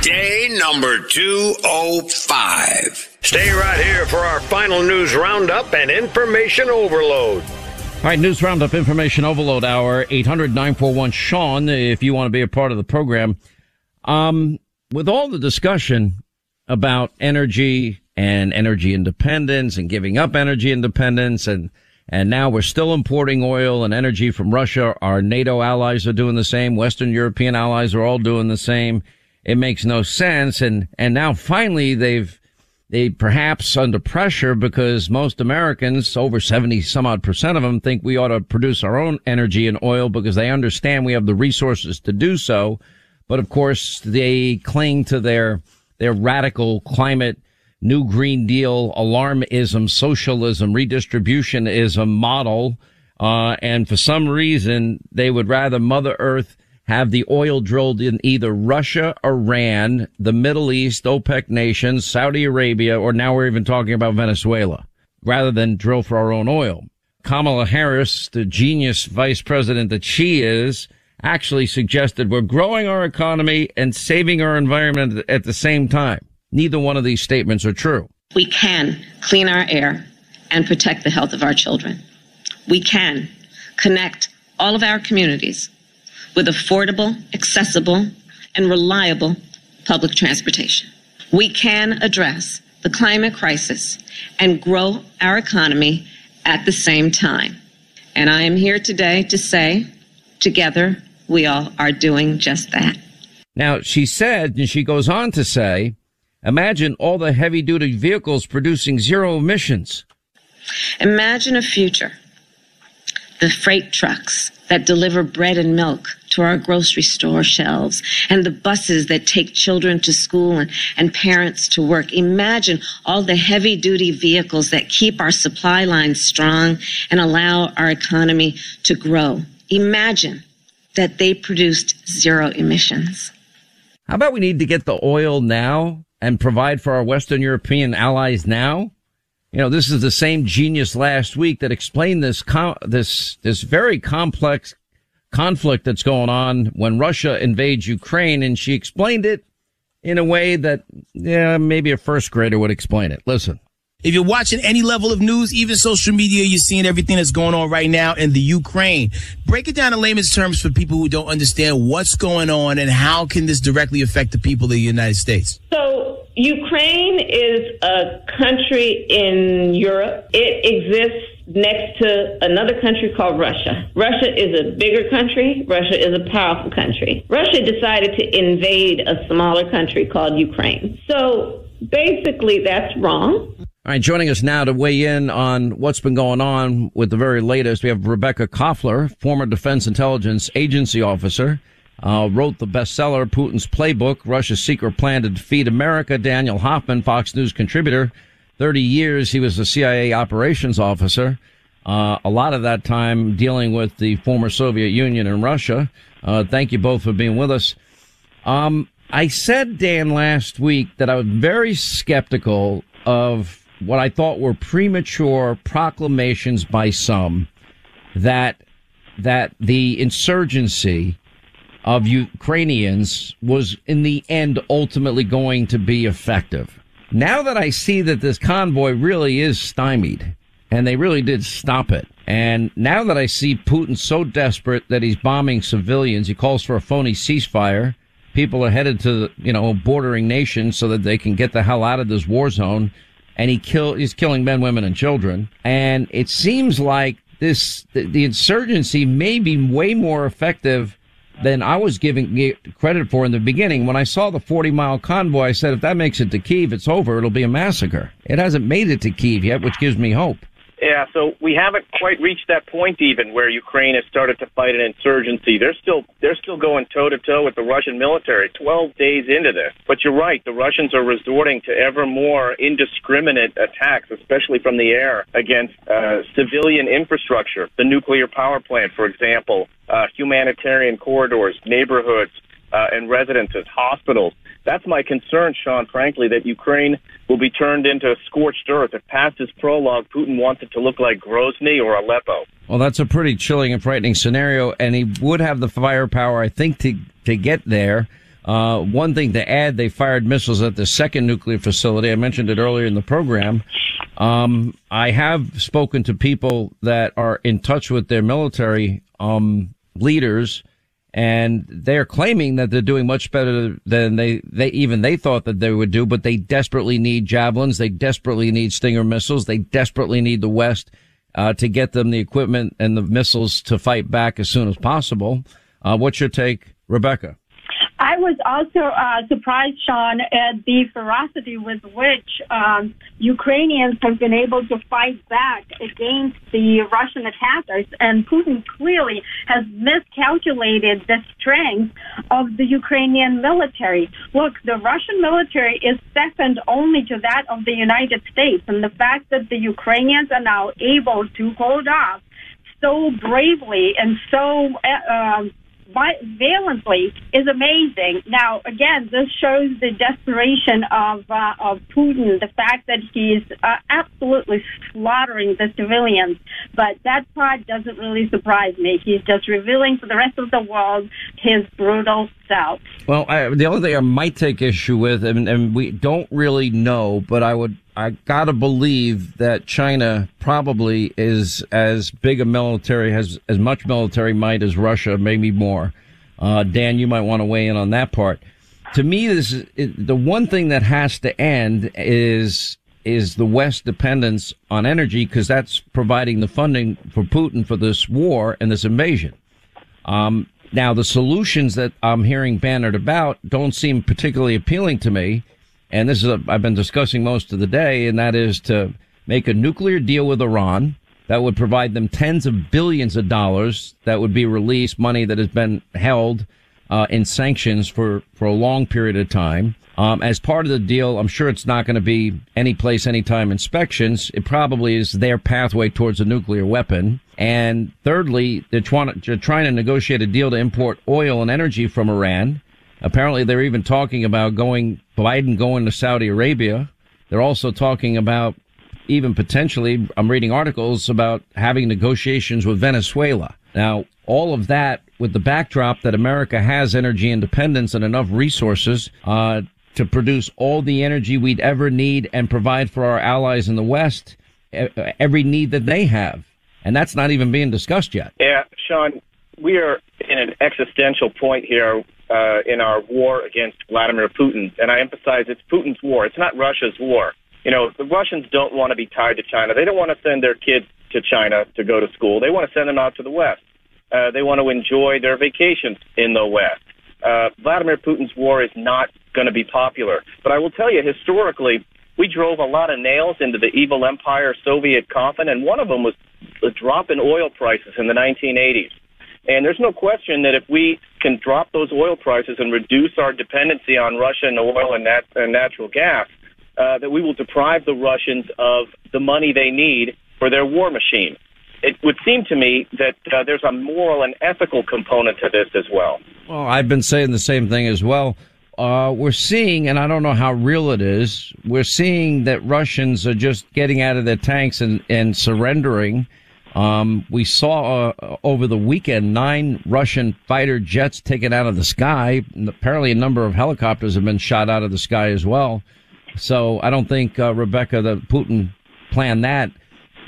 Day number 205. Stay right here for our final news roundup and information overload. All right, News Roundup Information Overload Hour, 800-941 Sean, if you want to be a part of the program. Um, with all the discussion about energy and energy independence and giving up energy independence and and now we're still importing oil and energy from Russia. Our NATO allies are doing the same. Western European allies are all doing the same. It makes no sense. And, and now finally they've, they perhaps under pressure because most Americans, over 70 some odd percent of them think we ought to produce our own energy and oil because they understand we have the resources to do so. But of course they cling to their, their radical climate New Green Deal, alarmism, socialism, redistributionism model. Uh, and for some reason, they would rather Mother Earth have the oil drilled in either Russia, Iran, the Middle East, OPEC nations, Saudi Arabia, or now we're even talking about Venezuela, rather than drill for our own oil. Kamala Harris, the genius vice president that she is, actually suggested we're growing our economy and saving our environment at the same time. Neither one of these statements are true. We can clean our air and protect the health of our children. We can connect all of our communities with affordable, accessible, and reliable public transportation. We can address the climate crisis and grow our economy at the same time. And I am here today to say, together, we all are doing just that. Now, she said, and she goes on to say, Imagine all the heavy duty vehicles producing zero emissions. Imagine a future. The freight trucks that deliver bread and milk to our grocery store shelves and the buses that take children to school and, and parents to work. Imagine all the heavy duty vehicles that keep our supply lines strong and allow our economy to grow. Imagine that they produced zero emissions. How about we need to get the oil now and provide for our Western European allies now? You know, this is the same genius last week that explained this, this, this very complex conflict that's going on when Russia invades Ukraine. And she explained it in a way that, yeah, maybe a first grader would explain it. Listen. If you're watching any level of news, even social media, you're seeing everything that's going on right now in the Ukraine. Break it down in layman's terms for people who don't understand what's going on and how can this directly affect the people of the United States. So Ukraine is a country in Europe. It exists next to another country called Russia. Russia is a bigger country. Russia is a powerful country. Russia decided to invade a smaller country called Ukraine. So basically, that's wrong. All right, joining us now to weigh in on what's been going on with the very latest, we have Rebekah Koffler, former Defense Intelligence Agency officer, uh, wrote the bestseller Putin's Playbook, Russia's Secret Plan to Defeat America. Daniel Hoffman, Fox News contributor, 30 years he was a CIA operations officer. Uh, a lot of that time dealing with the former Soviet Union and Russia. Uh, thank you both for being with us. Um, I said, Dan, last week that I was very skeptical of what I thought were premature proclamations by some that that the insurgency of Ukrainians was in the end ultimately going to be effective. Now that I see that this convoy really is stymied and they really did stop it. And now that I see Putin so desperate that he's bombing civilians, he calls for a phony ceasefire. People are headed to, you know, bordering nations so that they can get the hell out of this war zone and he kill he's killing men, women, and children. And it seems like this the, the insurgency may be way more effective than I was giving credit for in the beginning. When I saw the 40 mile convoy, I said, if that makes it to Kiev, it's over. It'll be a massacre. It hasn't made it to Kiev yet, which gives me hope. Yeah, so we haven't quite reached that point even where Ukraine has started to fight an insurgency. They're still they're still going toe to toe with the Russian military 12 days into this. But you're right, the Russians are resorting to ever more indiscriminate attacks, especially from the air against uh, civilian infrastructure, the nuclear power plant, for example, uh, humanitarian corridors, neighborhoods, uh, and residences, hospitals. That's my concern, Sean, frankly, that Ukraine will be turned into scorched earth. If past his prologue, Putin wants it to look like Grozny or Aleppo. Well, that's a pretty chilling and frightening scenario, and he would have the firepower, I think, to, to get there. Uh, one thing to add, they fired missiles at the second nuclear facility. I mentioned it earlier in the program. Um, I have spoken to people that are in touch with their military um, leaders, and they're claiming that they're doing much better than they, they even they thought that they would do. But they desperately need javelins. They desperately need Stinger missiles. They desperately need the West uh, to get them the equipment and the missiles to fight back as soon as possible. Uh, what's your take, Rebekah? I was also uh, surprised, Sean, at the ferocity with which um, Ukrainians have been able to fight back against the Russian attackers. And Putin clearly has miscalculated the strength of the Ukrainian military. Look, the Russian military is second only to that of the United States. And the fact that the Ukrainians are now able to hold off so bravely and so uh, um, violently is amazing. Now, again, this shows the desperation of uh, of Putin, the fact that he's uh, absolutely slaughtering the civilians. But that part doesn't really surprise me. He's just revealing to the rest of the world his brutal self. Well, I, the only thing I might take issue with, and, and we don't really know, but I would I gotta believe that China probably is as big a military, has as much military might as Russia, maybe more. Uh, Dan, you might want to weigh in on that part. To me, this is the one thing that has to end is is the West dependence on energy because that's providing the funding for Putin for this war and this invasion. Um, now, the solutions that I'm hearing bannered about don't seem particularly appealing to me and this is i have been discussing most of the day, and that is to make a nuclear deal with Iran that would provide them tens of billions of dollars that would be released, money that has been held uh, in sanctions for for a long period of time. Um, as part of the deal, I'm sure it's not going to be any place, anytime inspections. It probably is their pathway towards a nuclear weapon. And thirdly, they're trying to negotiate a deal to import oil and energy from Iran. Apparently, they're even talking about going Biden going to Saudi Arabia. They're also talking about even potentially, I'm reading articles about having negotiations with Venezuela. Now, all of that with the backdrop that America has energy independence and enough resources uh, to produce all the energy we'd ever need and provide for our allies in the West every need that they have. And that's not even being discussed yet. Yeah, Sean, we are in an existential point here uh, in our war against Vladimir Putin. And I emphasize it's Putin's war. It's not Russia's war. You know, the Russians don't want to be tied to China. They don't want to send their kids to China to go to school. They want to send them out to the West. Uh, they want to enjoy their vacations in the West. Uh, Vladimir Putin's war is not going to be popular. But I will tell you, historically, we drove a lot of nails into the evil empire Soviet coffin, and one of them was the drop in oil prices in the 1980s. And there's no question that if we can drop those oil prices and reduce our dependency on Russian oil and, nat- and natural gas, uh, that we will deprive the Russians of the money they need for their war machine. It would seem to me that uh, there's a moral and ethical component to this as well. Well, I've been saying the same thing as well. Uh, we're seeing, and I don't know how real it is, we're seeing that Russians are just getting out of their tanks and, and surrendering um, we saw uh, over the weekend nine Russian fighter jets taken out of the sky. Apparently, a number of helicopters have been shot out of the sky as well. So I don't think uh, Rebekah that Putin planned that.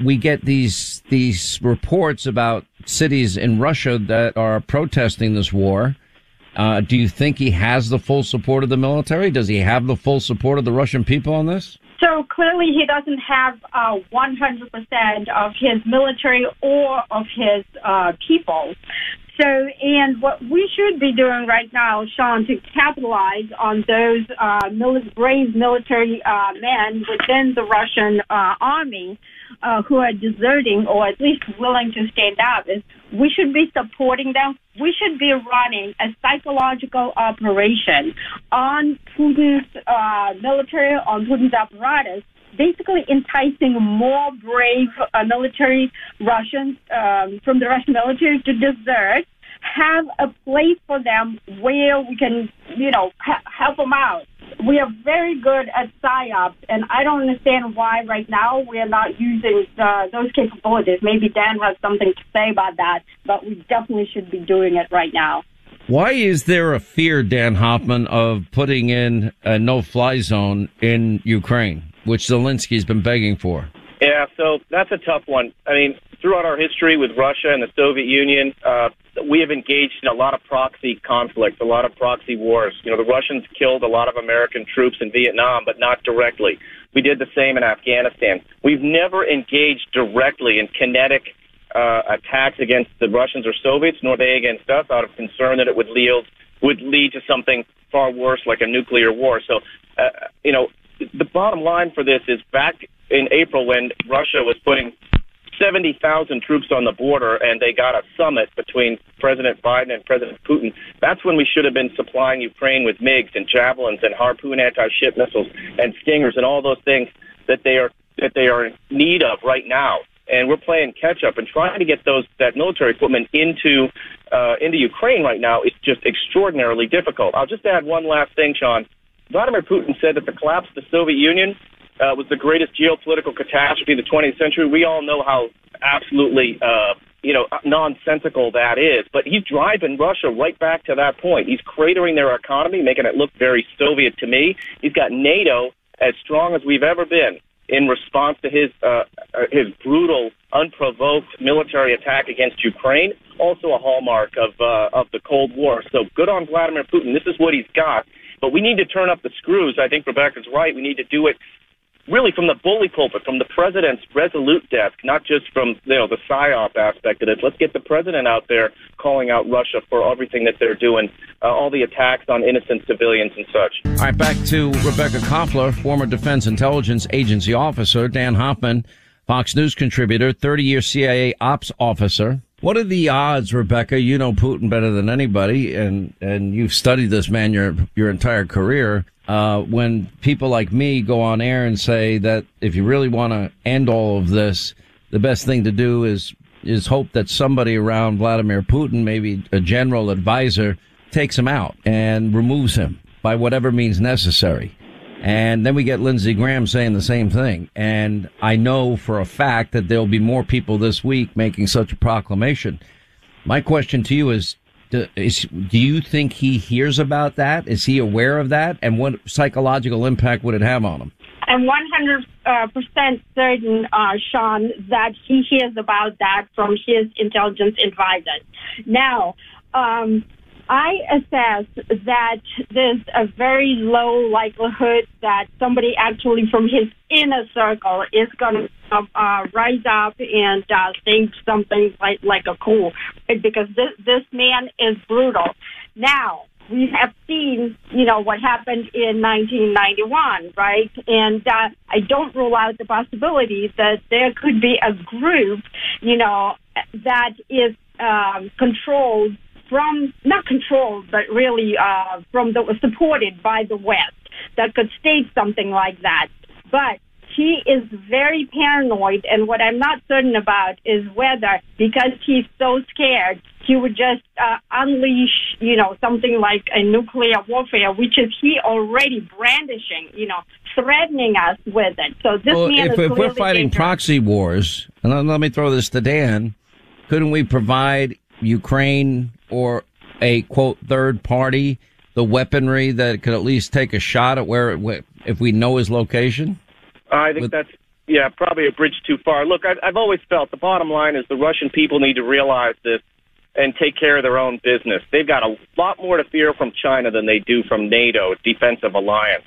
We get these these reports about cities in Russia that are protesting this war. Uh, do you think he has the full support of the military? Does he have the full support of the Russian people on this? So clearly, he doesn't have uh, 100% of his military or of his uh, people. So, and what we should be doing right now, Sean, to capitalize on those uh, mil- brave military uh, men within the Russian uh, army uh, who are deserting or at least willing to stand up, is we should be supporting them. We should be running a psychological operation on Putin's uh, military, on Putin's apparatus, basically enticing more brave uh, military Russians um, from the Russian military to desert have a place for them where we can, you know, ha- help them out. We are very good at psyops, and I don't understand why right now we are not using uh, those capabilities. Maybe Dan has something to say about that, but we definitely should be doing it right now. Why is there a fear, Dan Hoffman, of putting in a no-fly zone in Ukraine, which Zelensky's been begging for? Yeah, so that's a tough one. I mean, throughout our history with Russia and the Soviet Union, uh, we have engaged in a lot of proxy conflicts, a lot of proxy wars. You know, the Russians killed a lot of American troops in Vietnam, but not directly. We did the same in Afghanistan. We've never engaged directly in kinetic uh, attacks against the Russians or Soviets, nor they against us, out of concern that it would lead would lead to something far worse, like a nuclear war. So, uh, you know, the bottom line for this is back in April when Russia was putting 70,000 troops on the border and they got a summit between President Biden and President Putin. That's when we should have been supplying Ukraine with MiGs and javelins and Harpoon anti-ship missiles and Stingers and all those things that they are that they are in need of right now. And we're playing catch up and trying to get those that military equipment into uh, into Ukraine right now is just extraordinarily difficult. I'll just add one last thing, Sean. Vladimir Putin said that the collapse of the Soviet Union uh, was the greatest geopolitical catastrophe of the 20th century. We all know how absolutely, uh, you know, nonsensical that is. But he's driving Russia right back to that point. He's cratering their economy, making it look very Soviet to me. He's got NATO as strong as we've ever been in response to his uh, uh his brutal, unprovoked military attack against Ukraine. Also a hallmark of uh, of the Cold War. So good on Vladimir Putin. This is what he's got. But we need to turn up the screws. I think Rebekah's right. We need to do it really from the bully pulpit, from the president's resolute desk, not just from you know the psyop aspect of it. Let's get the president out there calling out Russia for everything that they're doing, uh, all the attacks on innocent civilians and such. All right, back to Rebekah Koffler, former Defense Intelligence Agency officer, Dan Hoffman, Fox News contributor, 30-year CIA ops officer. What are the odds, Rebekah? You know Putin better than anybody, and and you've studied this man your your entire career uh, when people like me go on air and say that if you really want to end all of this, the best thing to do is is hope that somebody around Vladimir Putin, maybe a general advisor, takes him out and removes him by whatever means necessary. And then we get Lindsey Graham saying the same thing. And I know for a fact that there'll be more people this week making such a proclamation. My question to you is, do, is, do you think he hears about that? Is he aware of that? And what psychological impact would it have on him? I'm 100% uh, certain, uh, Sean, that he hears about that from his intelligence advisors. Now, um, I assess that there's a very low likelihood that somebody actually from his inner circle is going to uh, rise up and uh, think something like like a coup, because this this man is brutal. Now we have seen, you know, what happened in 1991, right? And uh, I don't rule out the possibility that there could be a group, you know, that is um, controlled from not controlled, but really uh, from the supported by the West that could state something like that. But he is very paranoid, and what I'm not certain about is whether, because he's so scared, he would just uh, unleash, you know, something like a nuclear warfare, which is he already brandishing, you know, threatening us with it. So this well, man if, is if we're fighting dangerous. proxy wars, and let, let me throw this to Dan, couldn't we provide Ukraine or a quote third party the weaponry that could at least take a shot at where it, if we know his location? I think With- that's yeah, probably a bridge too far. Look, I've, I've always felt the bottom line is the Russian people need to realize this and take care of their own business. They've got a lot more to fear from China than they do from NATO, defensive alliance.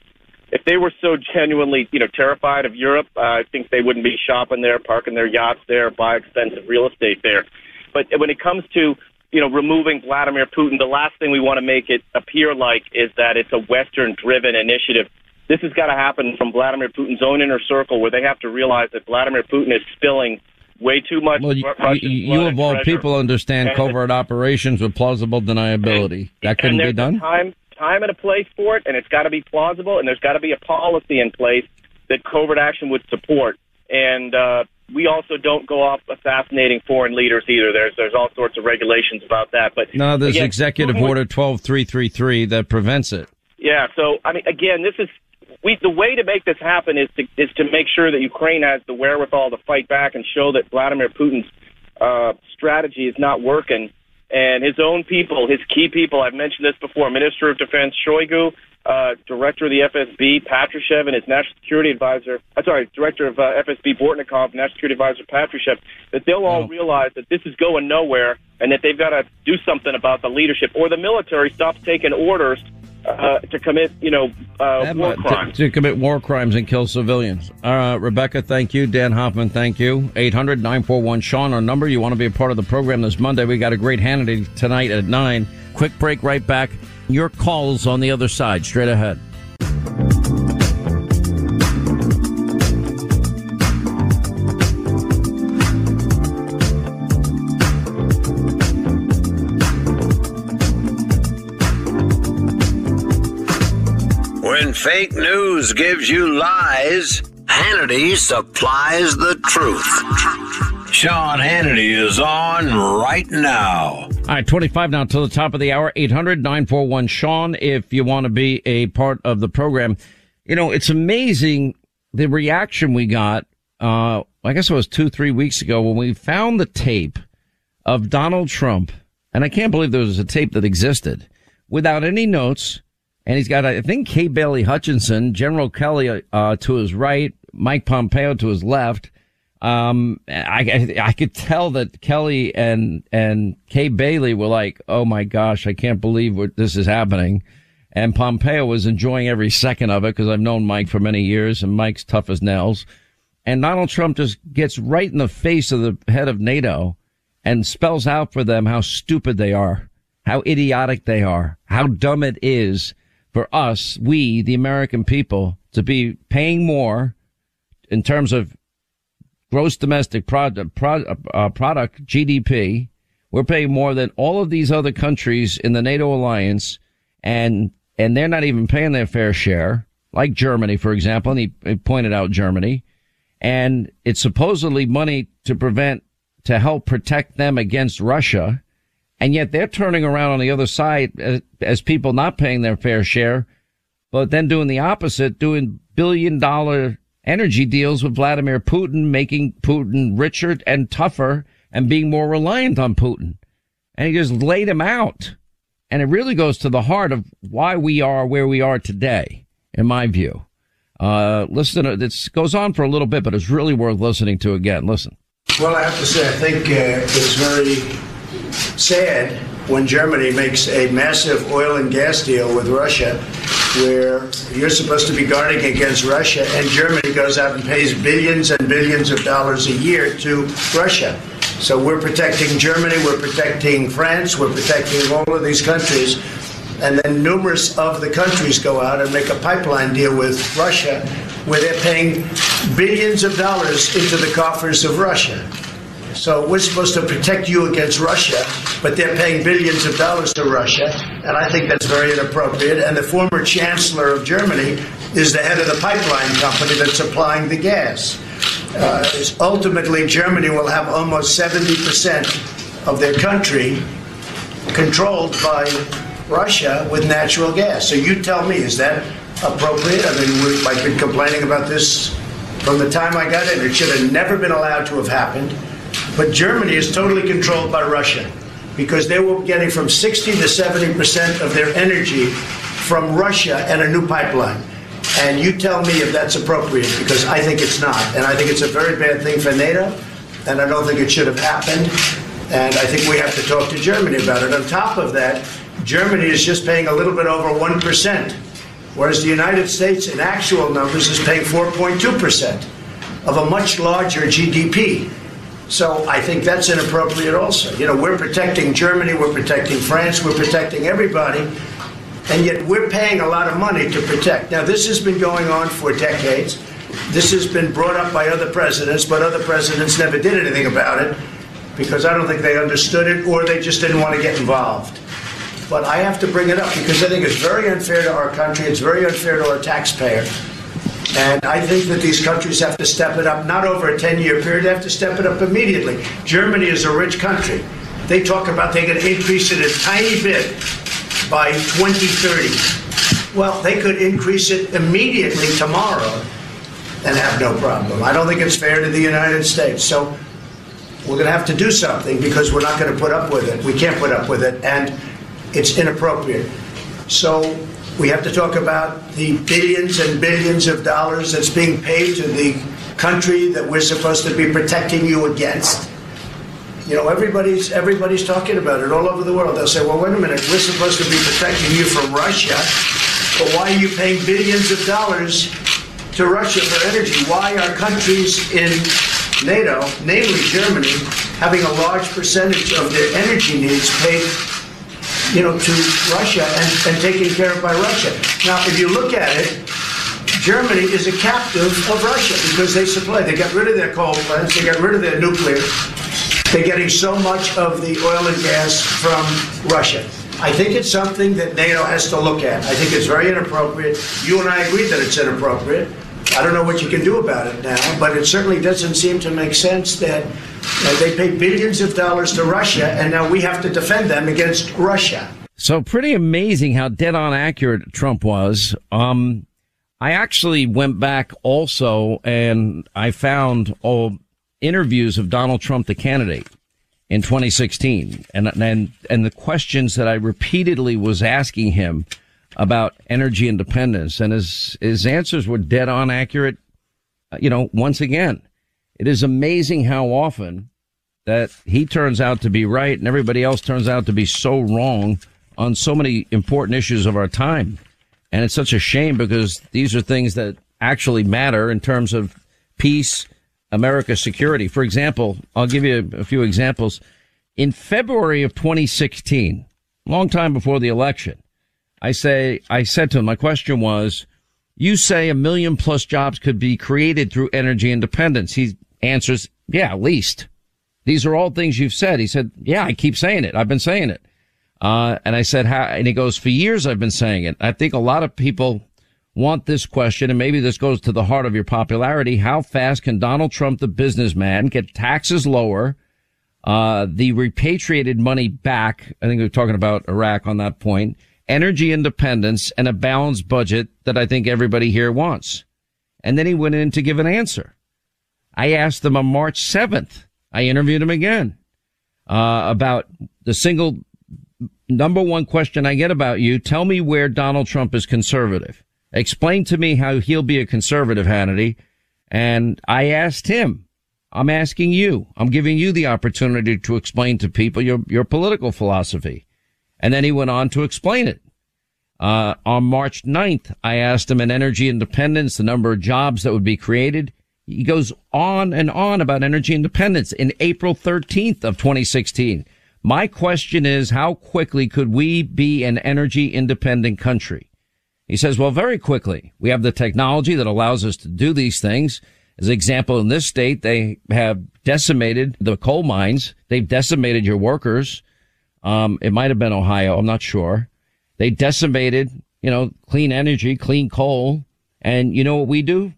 If they were so genuinely, you know, terrified of Europe, uh, I think they wouldn't be shopping there, parking their yachts there, buy expensive real estate there. But when it comes to you know, removing Vladimir Putin, the last thing we want to make it appear like is that it's a Western driven initiative. This has got to happen from Vladimir Putin's own inner circle where they have to realize that Vladimir Putin is spilling way too much. Well, you, you, and of all people understand And- covert operations with plausible deniability. that couldn't and be done. Time, time and a place for it, and it's got to be plausible, and there's got to be a policy in place that covert action would support. And uh, we also don't go off assassinating foreign leaders either. There's there's all sorts of regulations about that. But No, there's again, Executive Order 12333 that prevents it. Yeah. So I mean, again, this is we. The way to make this happen is to is to make sure that Ukraine has the wherewithal to fight back and show that Vladimir Putin's uh, strategy is not working. And his own people, his key people. I've mentioned this before. Minister of Defense Shoigu, uh, Director of the FSB Patrushev, and his National Security Advisor. I'm sorry, Director of uh, FSB Bortnikov, National Security Advisor Patrushev. That they'll all Oh. realize that this is going nowhere, and that they've got to do something about the leadership, or the military stops taking orders uh, to commit, you know, uh, war crimes. To, to commit war crimes and kill civilians. Uh, Rebekah, thank you. Dan Hoffman, thank you. 800 941 Sean, our number. You want to be a part of the program this Monday. We got a great Hannity tonight at 9. Quick break, right back. Your calls on the other side, straight ahead. Fake news gives you lies, Hannity supplies the truth. Sean Hannity is on right now. All right, 25 now to the top of the hour. 800 941 Sean, if you want to be a part of the program. You know, it's amazing the reaction we got. Uh, I guess it was two, three weeks ago when we found the tape of Donald Trump. And I can't believe there was a tape that existed without any notes. And he's got, I think, Kay Bailey Hutchinson, General Kelly, uh, to his right, Mike Pompeo to his left. Um, I, I, I could tell that Kelly and, and Kay Bailey were like, Oh my gosh, I can't believe what this is happening. And Pompeo was enjoying every second of it because I've known Mike for many years and Mike's tough as nails. And Donald Trump just gets right in the face of the head of NATO and spells out for them how stupid they are, how idiotic they are, how dumb it is for us, we, the American people, to be paying more in terms of gross domestic product, uh, product GDP. We're paying more than all of these other countries in the NATO alliance, and and they're not even paying their fair share, like Germany, for example. And he, he pointed out Germany, and it's supposedly money to prevent to help protect them against Russia, and yet they're turning around on the other side as, people not paying their fair share, but then doing the opposite, doing billion dollar energy deals with Vladimir Putin, making Putin richer and tougher and being more reliant on Putin. And he just laid him out. And it really goes to the heart of why we are where we are today, in my view. Uh, listen, to- this goes on for a little bit, but it's really worth listening to again. Listen. Well, I have to say, I think uh, it's very sad when Germany makes a massive oil and gas deal with Russia, where you're supposed to be guarding against Russia, and Germany goes out and pays billions and billions of dollars a year to Russia. So we're protecting Germany, we're protecting France, we're protecting all of these countries. And then numerous of the countries go out and make a pipeline deal with Russia where they're paying billions of dollars into the coffers of Russia. So we're supposed to protect you against Russia, but they're paying billions of dollars to Russia, and I think that's very inappropriate. And the former chancellor of Germany is the head of the pipeline company that's supplying the gas. Uh, ultimately, Germany will have almost 70% of their country controlled by Russia with natural gas. So you tell me, is that appropriate? I mean, we, I've been complaining about this from the time I got in. It should have never been allowed to have happened. But Germany is totally controlled by Russia because they were getting from 60 to 70 percent of their energy from Russia and a new pipeline. And you tell me if that's appropriate because I think it's not. And I think it's a very bad thing for NATO, and I don't think it should have happened. And I think we have to talk to Germany about it. On top of that, Germany is just paying a little bit over 1%, whereas the United States, in actual numbers, is paying 4.2% of a much larger GDP. So I think that's inappropriate also. You know, we're protecting Germany, we're protecting France, we're protecting everybody, and yet we're paying a lot of money to protect. Now, this has been going on for decades. This has been brought up by other presidents, but other presidents never did anything about it because I don't think they understood it or they just didn't want to get involved. But I have to bring it up because I think it's very unfair to our country, it's very unfair to our taxpayer. And I think that these countries have to step it up, not over a 10 year period, they have to step it up immediately. Germany is a rich country. They talk about they could increase it a tiny bit by 2030. Well, they could increase it immediately tomorrow and have no problem. I don't think it's fair to the United States. So we're going to have to do something because we're not going to put up with it. We can't put up with it, and it's inappropriate. So we have to talk about the billions and billions of dollars that's being paid to the country that we're supposed to be protecting you against. You know, everybody's everybody's talking about it all over the world. They'll say, "Well, wait a minute, we're supposed to be protecting you from Russia, but why are you paying billions of dollars to Russia for energy? Why are countries in NATO, namely Germany, having a large percentage of their energy needs paid, you know, to Russia and, and taken care of by Russia? Now, if you look at it, Germany is a captive of Russia because they supply. They got rid of their coal plants. They got rid of their nuclear. They're getting so much of the oil and gas from Russia. I think it's something that NATO has to look at. I think it's very inappropriate. You and I agree that it's inappropriate. I don't know what you can do about it now, but it certainly doesn't seem to make sense that uh, they pay billions of dollars to Russia and now we have to defend them against Russia. So pretty amazing how dead on accurate Trump was. Um, I actually went back also and I found all interviews of Donald Trump, the candidate in 2016 and, and, and the questions that I repeatedly was asking him about energy independence and his, his answers were dead on accurate. Uh, you know, once again, it is amazing how often that he turns out to be right and everybody else turns out to be so wrong on so many important issues of our time. And it's such a shame because these are things that actually matter in terms of peace, America's security. For example, I'll give you a few examples. In February of 2016, long time before the election, I say, I said to him, my question was, you say a million plus jobs could be created through energy independence. He answers, yeah, at least. These are all things you've said. He said, yeah, I keep saying it. I've been saying it. Uh, and I said, how, and he goes, for years I've been saying it. I think a lot of people want this question, and maybe this goes to the heart of your popularity. How fast can Donald Trump, the businessman, get taxes lower, uh, the repatriated money back? I think we are talking about Iraq on that point, energy independence, and a balanced budget that I think everybody here wants. And then he went in to give an answer. I asked him on March 7th. I interviewed him again, uh, about the single number one question I get about you. Tell me where Donald Trump is conservative. Explain to me how he'll be a conservative, Hannity. And I asked him, I'm asking you, I'm giving you the opportunity to explain to people your, your political philosophy. And then he went on to explain it. Uh, on March 9th, I asked him an energy independence, the number of jobs that would be created. He goes on and on about energy independence in April 13th of 2016. My question is, how quickly could we be an energy independent country? He says, well, very quickly. We have the technology that allows us to do these things. As an example, in this state, they have decimated the coal mines. They've decimated your workers. Um, it might have been Ohio. I'm not sure. They decimated, you know, clean energy, clean coal. And you know what we do?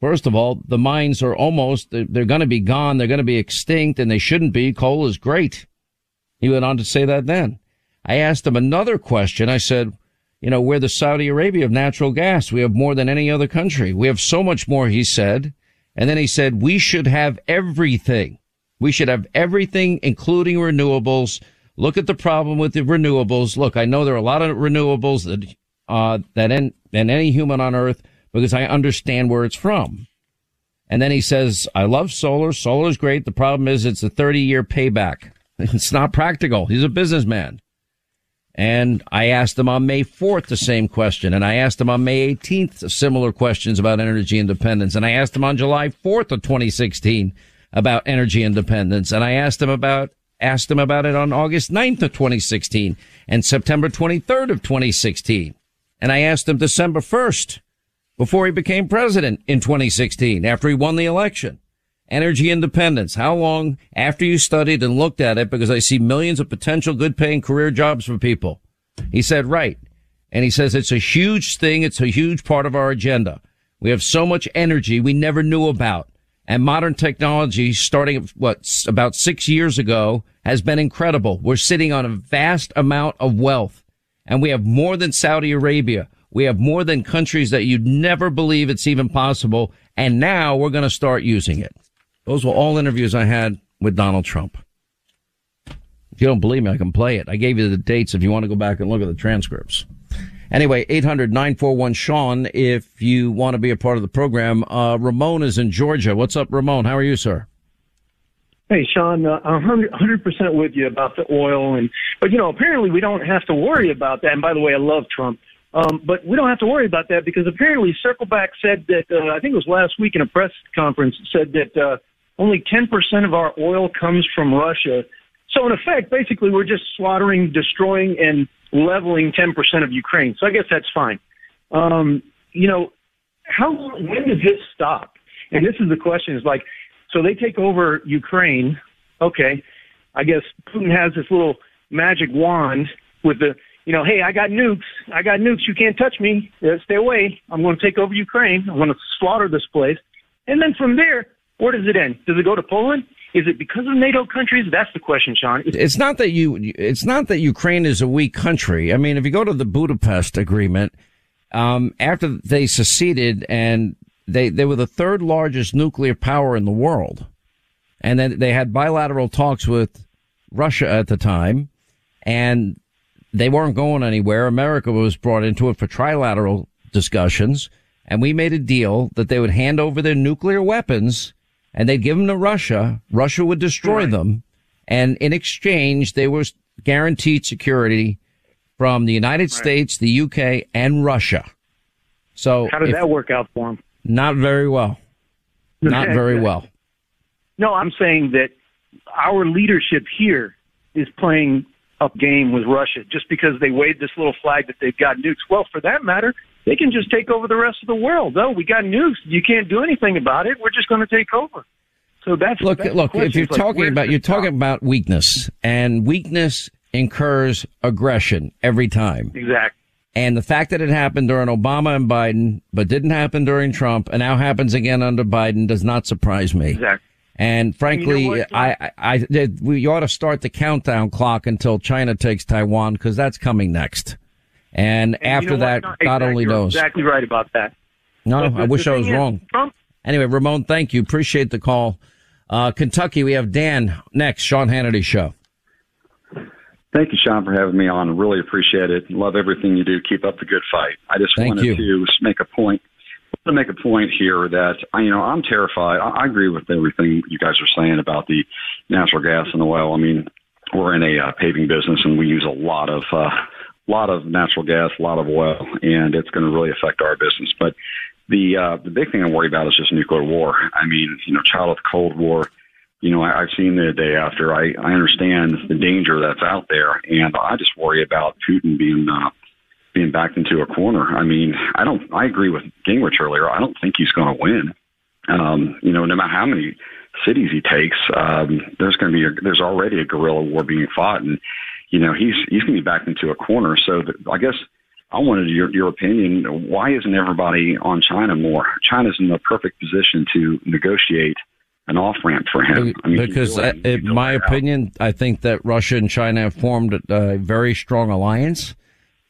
First of all, the mines are almost, they're, going to be gone. They're going to be extinct and they shouldn't be. Coal is great. He went on to say that then. I asked him another question. I said, you know, we're the Saudi Arabia of natural gas. We have more than any other country. We have so much more, he said. And then he said, we should have everything. We should have everything, including renewables. Look at the problem with the renewables. Look, I know there are a lot of renewables that, uh, that in, than any human on earth because I understand where it's from. And then he says, I love solar. Solar is great. The problem is it's a 30 year payback. It's not practical. He's a businessman. And I asked him on May 4th the same question. And I asked him on May 18th similar questions about energy independence. And I asked him on July 4th of 2016 about energy independence. And I asked him about, asked him about it on August 9th of 2016 and September 23rd of 2016. And I asked him December 1st before he became president in 2016 after he won the election energy independence. How long after you studied and looked at it? Because I see millions of potential good paying career jobs for people. He said, right. And he says it's a huge thing. It's a huge part of our agenda. We have so much energy we never knew about. And modern technology starting what about six years ago has been incredible. We're sitting on a vast amount of wealth and we have more than Saudi Arabia. We have more than countries that you'd never believe it's even possible. And now we're going to start using it. Those were all interviews I had with Donald Trump. If you don't believe me, I can play it. I gave you the dates if you want to go back and look at the transcripts. Anyway, 800-941-SEAN if you want to be a part of the program. Uh, Ramon is in Georgia. What's up, Ramon? How are you, sir? Hey, Sean, uh, I'm 100% with you about the oil. and But, you know, apparently we don't have to worry about that. And by the way, I love Trump. Um, but we don't have to worry about that because apparently Circleback said that, uh, I think it was last week in a press conference, said that uh, only 10% of our oil comes from Russia. So in effect, basically, we're just slaughtering, destroying, and leveling 10% of Ukraine. So I guess that's fine. Um, you know, how when does this stop? And this is the question: is like, so they take over Ukraine. Okay, I guess Putin has this little magic wand with the, you know, hey, I got nukes. I got nukes. You can't touch me. Uh, stay away. I'm going to take over Ukraine. I'm going to slaughter this place. And then from there, where does it end? Does it go to Poland? Is it because of NATO countries? That's the question, Sean. It's, not that you. It's not that Ukraine is a weak country. I mean, if you go to the Budapest Agreement, um, after they seceded and they they were the third largest nuclear power in the world, and then they had bilateral talks with Russia at the time, and they weren't going anywhere. America was brought into it for trilateral discussions, and we made a deal that they would hand over their nuclear weapons and they'd give them to Russia. Russia would destroy right. them. And in exchange, they were guaranteed security from the United right. States, the UK, and Russia. So how did if, that work out for them? Not very well. Not very well. No, I'm saying that our leadership here is playing up game with Russia just because they waved this little flag that they've got nukes. Well, for that matter, they can just take over the rest of the world. Oh, we got nukes. You can't do anything about it. We're just going to take over. So that's look. That's look, if you're like, talking about you're talking about weakness, and weakness incurs aggression every time. Exactly. And the fact that it happened during Obama and Biden, but didn't happen during Trump, and now happens again under Biden, does not surprise me. Exactly. And frankly, you know I, I, I, we ought to start the countdown clock until China takes Taiwan because that's coming next. And, and after you know that, God exactly, only knows. Exactly right about that. No, the, I wish I was wrong. Trump. Anyway, Ramon, thank you. Appreciate the call. Uh, Kentucky, we have Dan next. Sean Hannity show. Thank you, Sean, for having me on. Really appreciate it. Love everything you do. Keep up the good fight. I just thank wanted you. to make a point to make a point here that you know I'm terrified. I, I agree with everything you guys are saying about the natural gas and oil. I mean, we're in a uh, paving business and we use a lot of uh, lot of natural gas, a lot of oil, and it's going to really affect our business. But the uh, the big thing I worry about is just nuclear war. I mean, you know, child of the Cold War. You know, I, I've seen the day after. I, I understand the danger that's out there, and I just worry about Putin being uh, being backed into a corner. I mean, I don't. I agree with Gingrich earlier. I don't think he's going to win. Um, you know, no matter how many cities he takes, um, there's going to be a, there's already a guerrilla war being fought, and you know he's he's going to be backed into a corner. So the, I guess I wanted your your opinion. Why isn't everybody on China more? China's in the perfect position to negotiate an off ramp for him. I mean, because I, in my opinion, I think that Russia and China have formed a very strong alliance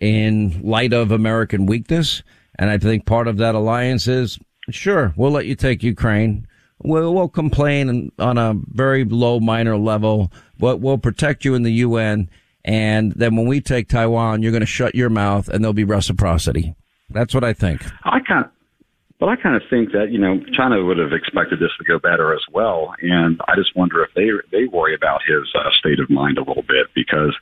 in light of American weakness. And I think part of that alliance is, sure, we'll let you take Ukraine. We'll, we'll complain on a very low minor level, but we'll protect you in the UN. And then when we take Taiwan, you're going to shut your mouth and there'll be reciprocity. That's what I think. I of, but I kind of think that you know China would have expected this to go better as well, and I just wonder if they they worry about his uh, state of mind a little bit because,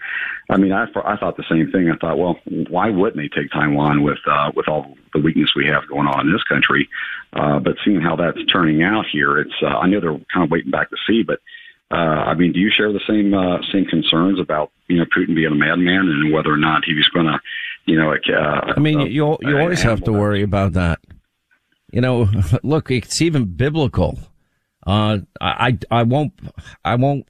I mean, I I thought the same thing. I thought, well, why wouldn't they take Taiwan with uh, with all the weakness we have going on in this country? Uh, but seeing how that's turning out here, it's uh, I know they're kind of waiting back to see, but. Uh, I mean, do you share the same uh, same concerns about you know Putin being a madman and whether or not he was going to, you know? Uh, I mean, you you always have to worry about that. You know, look, it's even biblical. Uh, I, I won't, I won't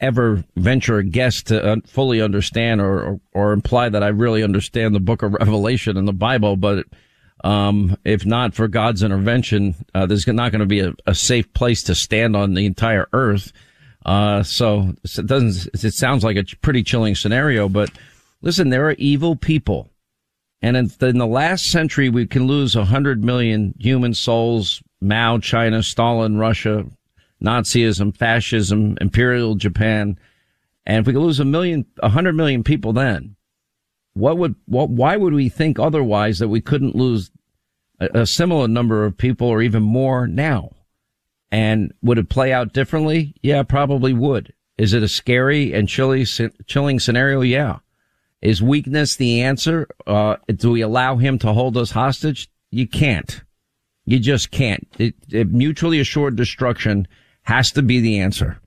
ever venture a guess to fully understand or, or, or, imply that I really understand the book of Revelation and the Bible, but, um, if not for God's intervention, uh, there's not going to be a, a, safe place to stand on the entire earth. Uh, so it doesn't, it sounds like a pretty chilling scenario, but listen, there are evil people and in, the last century, we can lose 100 million human souls. Mao, China, Stalin, Russia, Nazism, fascism, imperial Japan. And if we could lose a million, a hundred million people then, what would, what, why would we think otherwise that we couldn't lose a, a similar number of people or even more now? And would it play out differently? Yeah, probably would. Is it a scary and chilly, chilling scenario? Yeah. Is weakness the answer? Uh, do we allow him to hold us hostage? You can't. You just can't. It, it, mutually assured destruction has to be the answer.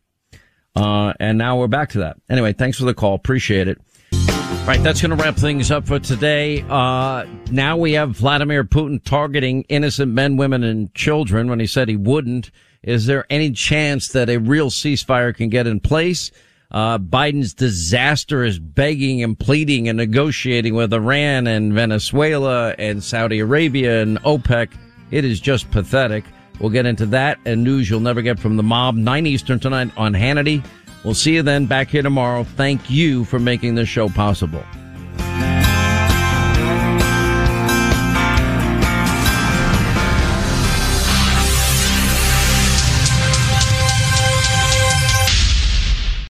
Uh, and now we're back to that. Anyway, thanks for the call. Appreciate it. All right, that's going to wrap things up for today. Uh, now we have Vladimir Putin targeting innocent men, women, and children when he said he wouldn't. Is there any chance that a real ceasefire can get in place? Uh, Biden's disaster is begging and pleading and negotiating with Iran and Venezuela and Saudi Arabia and OPEC. It is just pathetic. We'll get into that and news you'll never get from the mob. 9 Eastern tonight on Hannity. We'll see you then back here tomorrow. Thank you for making this show possible.